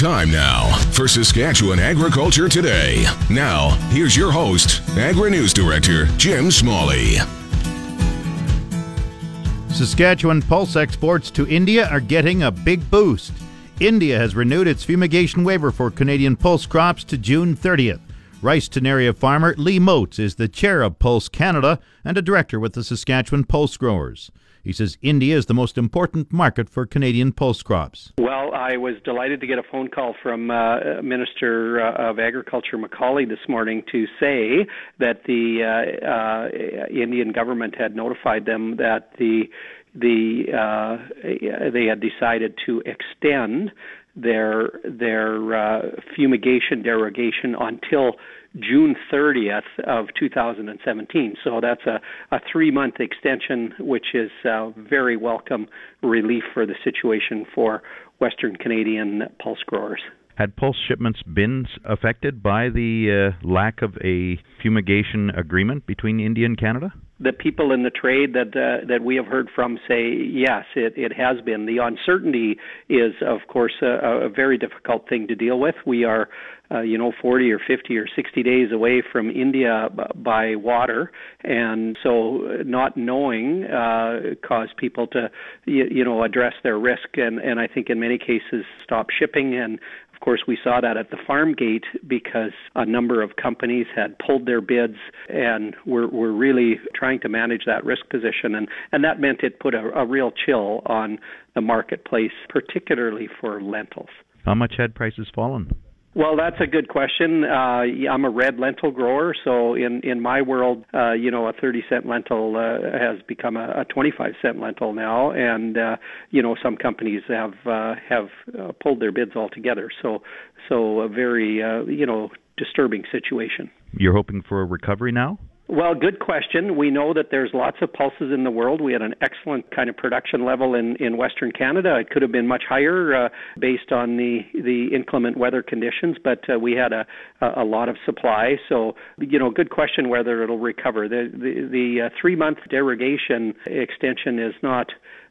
Time now for Saskatchewan Agriculture Today. Now, here's your host, Agri News Director Jim Smalley. Saskatchewan pulse exports to India are getting a big boost. India has renewed its fumigation waiver for Canadian pulse crops to June 30th. Riceton area farmer Lee Moats is the chair of Pulse Canada and a director with the Saskatchewan Pulse Growers. He says India is the most important market for Canadian pulse crops. Well, I was delighted to get a phone call from uh, Minister uh, of Agriculture MacAulay this morning to say that the uh, uh Indian government had notified them that the the uh, they had decided to extend their their uh, fumigation derogation until June 30th of 2017. So that's a, a three month extension, which is uh, very welcome relief for the situation for Western Canadian pulse growers. Had pulse shipments been affected by the uh, lack of a fumigation agreement between India and Canada? The people in the trade that uh, that we have heard from say yes, it, it has been. The uncertainty is, of course, a, a very difficult thing to deal with. We are, uh, you know, 40 or 50 or 60 days away from India b- by water, and so not knowing uh, caused people to, you, you know, address their risk, and and I think in many cases stop shipping and of course, we saw that at the farm gate because a number of companies had pulled their bids and were, were really trying to manage that risk position. And, and that meant it put a, a real chill on the marketplace, particularly for lentils. How much had prices fallen? Well, that's a good question. Uh, I'm a red lentil grower, so in in my world, uh, you know, a 30 cent lentil uh, has become a, a 25 cent lentil now, and uh, you know, some companies have uh, have uh, pulled their bids altogether. So, so a very uh, you know disturbing situation. You're hoping for a recovery now? Well, good question. We know that there's lots of pulses in the world. We had an excellent kind of production level in, in Western Canada. It could have been much higher uh, based on the, the inclement weather conditions, but uh, we had a, a lot of supply. So, you know, good question whether it'll recover. The, the, the uh, three month derogation extension is not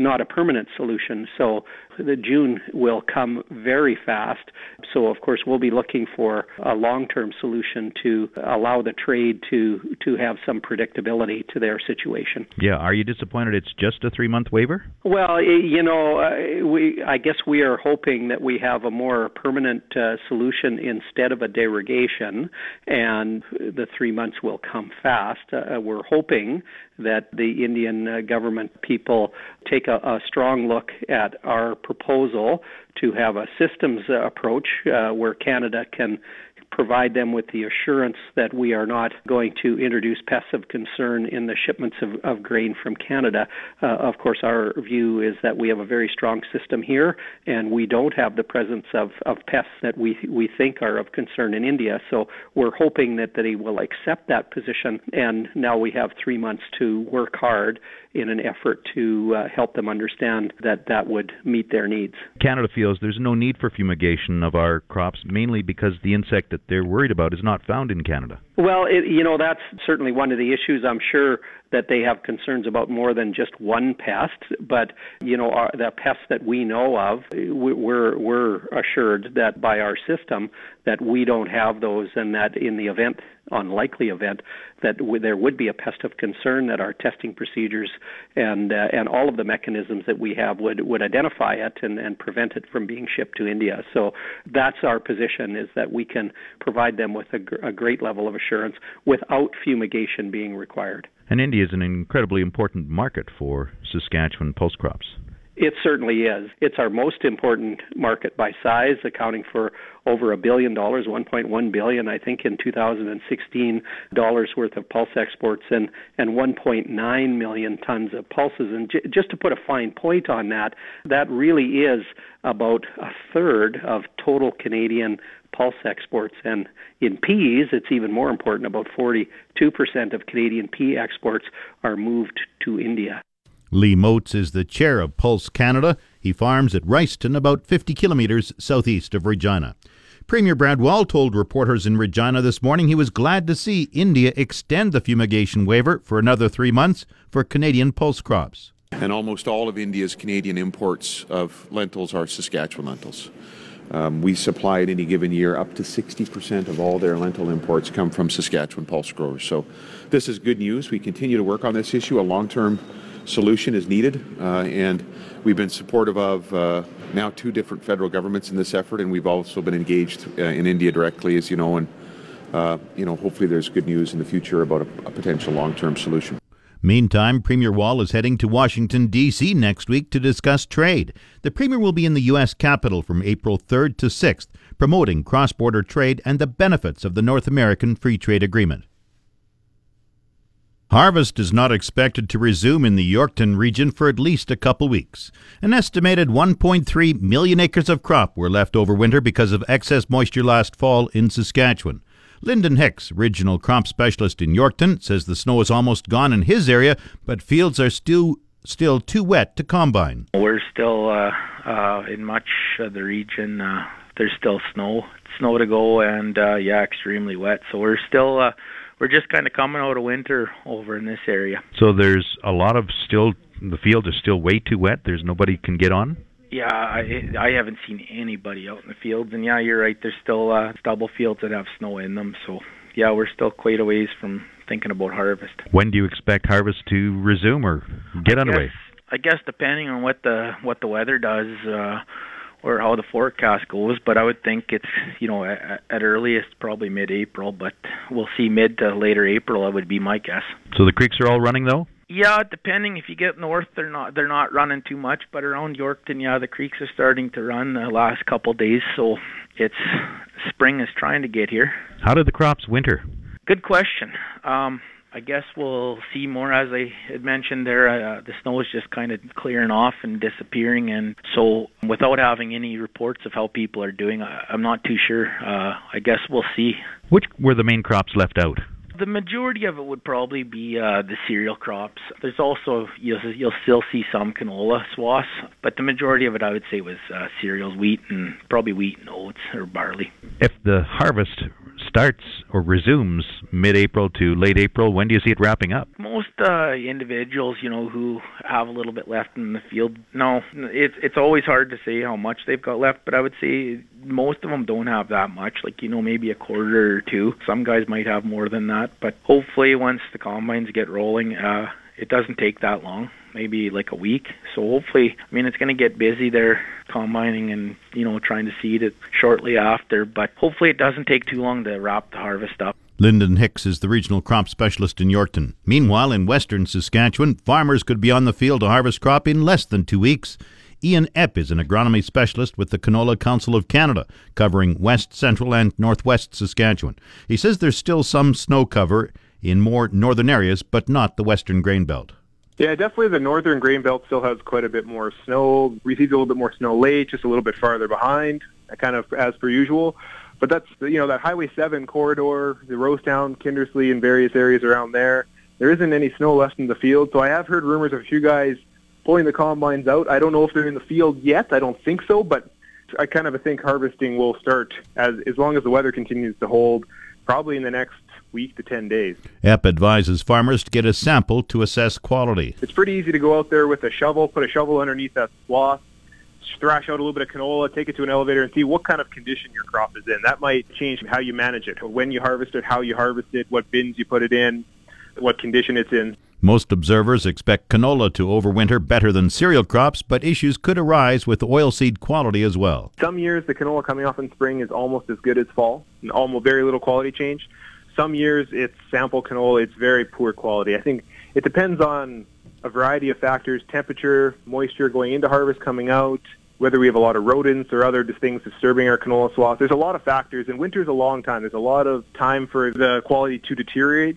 not a permanent solution. So the June will come very fast. So of course we'll be looking for a long-term solution to allow the trade to to have some predictability to their situation. Yeah, are you disappointed it's just a 3-month waiver? Well, you know, uh, we I guess we are hoping that we have a more permanent uh, solution instead of a derogation and the 3 months will come fast. Uh, we're hoping that the Indian uh, government people take a, a, strong look at our proposal to have a systems uh, approach uh, where Canada can provide them with the assurance that we are not going to introduce pests of concern in the shipments of, of grain from Canada. Uh, of course, our view is that we have a very strong system here, and we don't have the presence of, of pests that we we think are of concern in India. So we're hoping that, that he will accept that position, and now we have three months to work hard in an effort to uh, help them understand that that would meet their needs. Canada feels there's no need for fumigation of our crops, mainly because the insect that they're worried about is not found in Canada. Well, it, you know, that's certainly one of the issues. I'm sure that they have concerns about more than just one pest, but you know, our, the pests that we know of, we're we're assured that by our system that we don't have those, and that in the event, unlikely event, that w- there would be a pest of concern, that our testing procedures and uh, and all of the mechanisms that we have would would identify it and and prevent it from being shipped to India. So that's our position: is that we can provide them with a, gr- a great level of assurance without fumigation being required. And India is an incredibly important market for Saskatchewan pulse crops. It certainly is. It's our most important market by size, accounting for over a billion dollars, 1.1 billion, I think, in 2016 dollars worth of pulse exports, and and 1.9 million tons of pulses. And j- just to put a fine point on that, that really is about a third of total Canadian pulse exports. And in peas, it's even more important. About 42% of Canadian pea exports are moved to India. Lee Moats is the chair of Pulse Canada. He farms at Riceton, about 50 kilometres southeast of Regina. Premier Brad Wall told reporters in Regina this morning he was glad to see India extend the fumigation waiver for another three months for Canadian pulse crops. And almost all of India's Canadian imports of lentils are Saskatchewan lentils. Um, we supply at any given year up to 60% of all their lentil imports come from Saskatchewan pulse growers. So this is good news. We continue to work on this issue. A long-term solution is needed, uh, and we've been supportive of uh, now two different federal governments in this effort, and we've also been engaged uh, in India directly, as you know, and you know, hopefully there's good news in the future about a, a potential long-term solution. Meantime, Premier Wall is heading to Washington, D.C. next week to discuss trade. The Premier will be in the U.S. Capitol from April 3rd to 6th, promoting cross border trade and the benefits of the North American Free Trade Agreement. Harvest is not expected to resume in the Yorkton region for at least a couple weeks. An estimated 1.3 million acres of crop were left over winter because of excess moisture last fall in Saskatchewan. Lyndon Hicks, regional crop specialist in Yorkton, says the snow is almost gone in his area, but fields are still still too wet to combine. We're still uh, uh, in much of the region. Uh, there's still snow, snow to go, and uh, yeah, extremely wet. So we're still uh, we're just kind of coming out of winter over in this area. So there's a lot of still the field is still way too wet. There's nobody can get on. Yeah, I I haven't seen anybody out in the fields, and yeah, you're right. There's still uh, stubble fields that have snow in them, so yeah, we're still quite a ways from thinking about harvest. When do you expect harvest to resume or get I underway? Guess, I guess depending on what the what the weather does. Uh, or how the forecast goes, but I would think it's you know at, at earliest probably mid-April, but we'll see mid to later April. That would be my guess. So the creeks are all running though. Yeah, depending if you get north, they're not they're not running too much, but around Yorkton, yeah, the creeks are starting to run the last couple days, so it's spring is trying to get here. How did the crops winter? Good question. Um, I guess we'll see more as I had mentioned there. Uh, the snow is just kind of clearing off and disappearing, and so without having any reports of how people are doing, I, I'm not too sure. Uh, I guess we'll see. Which were the main crops left out? the majority of it would probably be uh, the cereal crops. There's also you'll you'll still see some canola swaths, but the majority of it I would say was uh, cereals, wheat, and probably wheat and oats or barley. If the harvest starts or resumes mid-April to late April, when do you see it wrapping up? Most uh, individuals, you know, who have a little bit left in the field, no, it's it's always hard to say how much they've got left, but I would say most of them don't have that much. Like you know, maybe a quarter or two. Some guys might have more than that, but hopefully, once the combines get rolling, uh, it doesn't take that long. Maybe like a week. So hopefully, I mean, it's going to get busy there combining and you know trying to seed it shortly after. But hopefully, it doesn't take too long to wrap the harvest up. Lyndon Hicks is the regional crop specialist in Yorkton. Meanwhile, in western Saskatchewan, farmers could be on the field to harvest crop in less than two weeks. Ian Epp is an agronomy specialist with the Canola Council of Canada, covering west, central, and northwest Saskatchewan. He says there's still some snow cover in more northern areas, but not the western grain belt. Yeah, definitely the northern grain belt still has quite a bit more snow, receives a little bit more snow late, just a little bit farther behind, kind of as per usual. But that's, you know, that Highway 7 corridor, the Rosetown, Kindersley, and various areas around there, there isn't any snow left in the field. So I have heard rumors of a few guys pulling the combines out. I don't know if they're in the field yet. I don't think so, but I kind of think harvesting will start as as long as the weather continues to hold, probably in the next week to 10 days. Epp advises farmers to get a sample to assess quality. It's pretty easy to go out there with a shovel, put a shovel underneath that swath, thrash out a little bit of canola, take it to an elevator and see what kind of condition your crop is in. That might change how you manage it, when you harvest it, how you harvest it, what bins you put it in, what condition it's in. Most observers expect canola to overwinter better than cereal crops, but issues could arise with oilseed quality as well. Some years the canola coming off in spring is almost as good as fall, and almost very little quality change. Some years it's sample canola, it's very poor quality. I think it depends on a variety of factors, temperature, moisture going into harvest, coming out, whether we have a lot of rodents or other things disturbing our canola swath. There's a lot of factors, and winter's a long time. There's a lot of time for the quality to deteriorate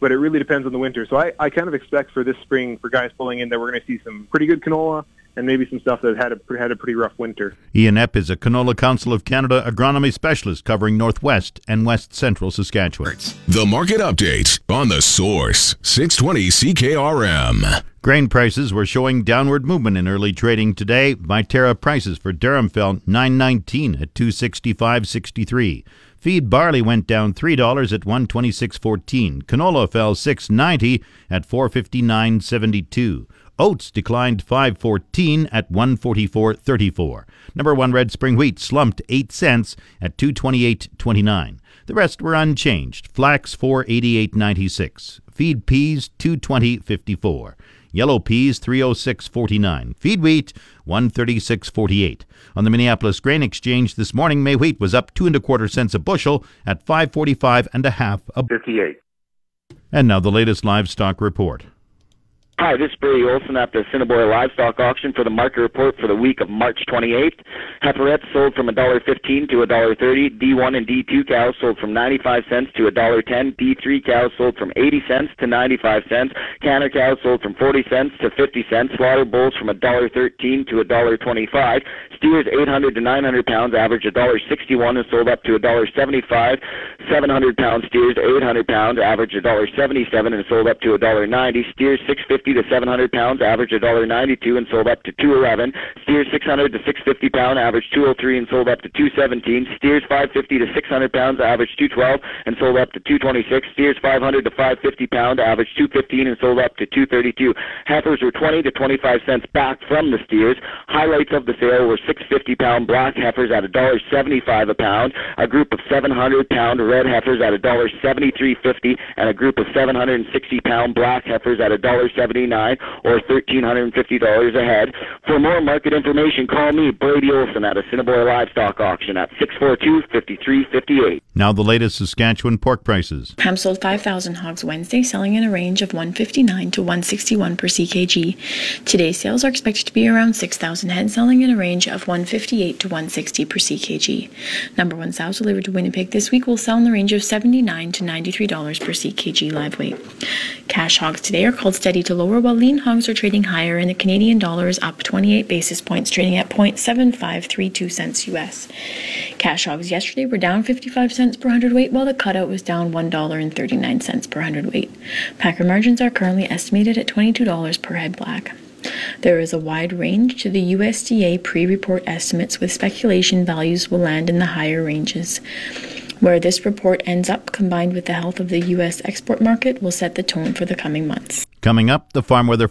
but it really depends on the winter. So I, I kind of expect for this spring, for guys pulling in, that we're going to see some pretty good canola and maybe some stuff that had a, had a pretty rough winter. Ian Epp is a Canola Council of Canada agronomy specialist covering northwest and west central Saskatchewan. The market update on the source 620 CKRM. Grain prices were showing downward movement in early trading today. Viterra prices for Durum fell 9.19 at 265.63. Feed barley went down $3 at 126.14. Canola fell 6.90 at 459.72. Oats declined 5.14 at 144.34. Number 1 red spring wheat slumped 8 cents at 228.29. The rest were unchanged. Flax 488.96. Feed peas 220.54. Yellow peas 306.49. Feed wheat 136.48. On the Minneapolis Grain Exchange this morning, May wheat was up two and a quarter cents a bushel at 5.45 and a half a 58. And now the latest livestock report. Hi, this is Brady Olson at the Assiniboia Livestock Auction for the market report for the week of March 28th. Heiferettes sold from $1.15 to $1.30. D1 and D2 cows sold from 95 cents to $1.10. D3 cows sold from 80 cents to 95 cents. Canner cows sold from 40 cents to 50 cents. Slaughter bulls from $1.13 to $1.25. Steers 800 to 900 pounds average $1.61 and sold up to $1.75. 700 pound steers 800 pounds average $1.77 and sold up to $1.90. Steers 650 to 700 pounds average $1.92 and sold up to 211. Steers 600 to 650 pound average 203 and sold up to 217. Steers 550 to 600 pounds average 212 and sold up to 226. Steers 500 to 550 pound average 215 and sold up to 232. Heifers were 20 to 25 cents back from the steers. Highlights of the sale were 650 pound black heifers at $1.75 a pound, a group of 700 pound red heifers at $1.7350, and a group of 760 pound black heifers at $1.79 or $1,350 a head. For more market information, call me, Brady Olson, at Assiniboia Livestock Auction at 642-5358. Now the latest Saskatchewan pork prices. Ham sold 5,000 hogs Wednesday, selling in a range of 159 to 161 per ckg. Today's sales are expected to be around 6,000 head, selling in a range of 158 to 160 per ckg. Number one sows delivered to Winnipeg this week will sell in the range of 79 to 93 dollars per ckg live weight. Cash hogs today are called steady to lower, while lean hogs are trading higher, and the Canadian dollar is up 28 basis points, trading at 0.7532 cents US. Cash hogs yesterday were down 55 cents per hundredweight, while the cutout was down $1.39 per hundredweight. Packer margins are currently estimated at $22 per head black. There is a wide range to the USDA pre report estimates, with speculation values will land in the higher ranges. Where this report ends up, combined with the health of the U.S. export market, will set the tone for the coming months. Coming up, the farm weather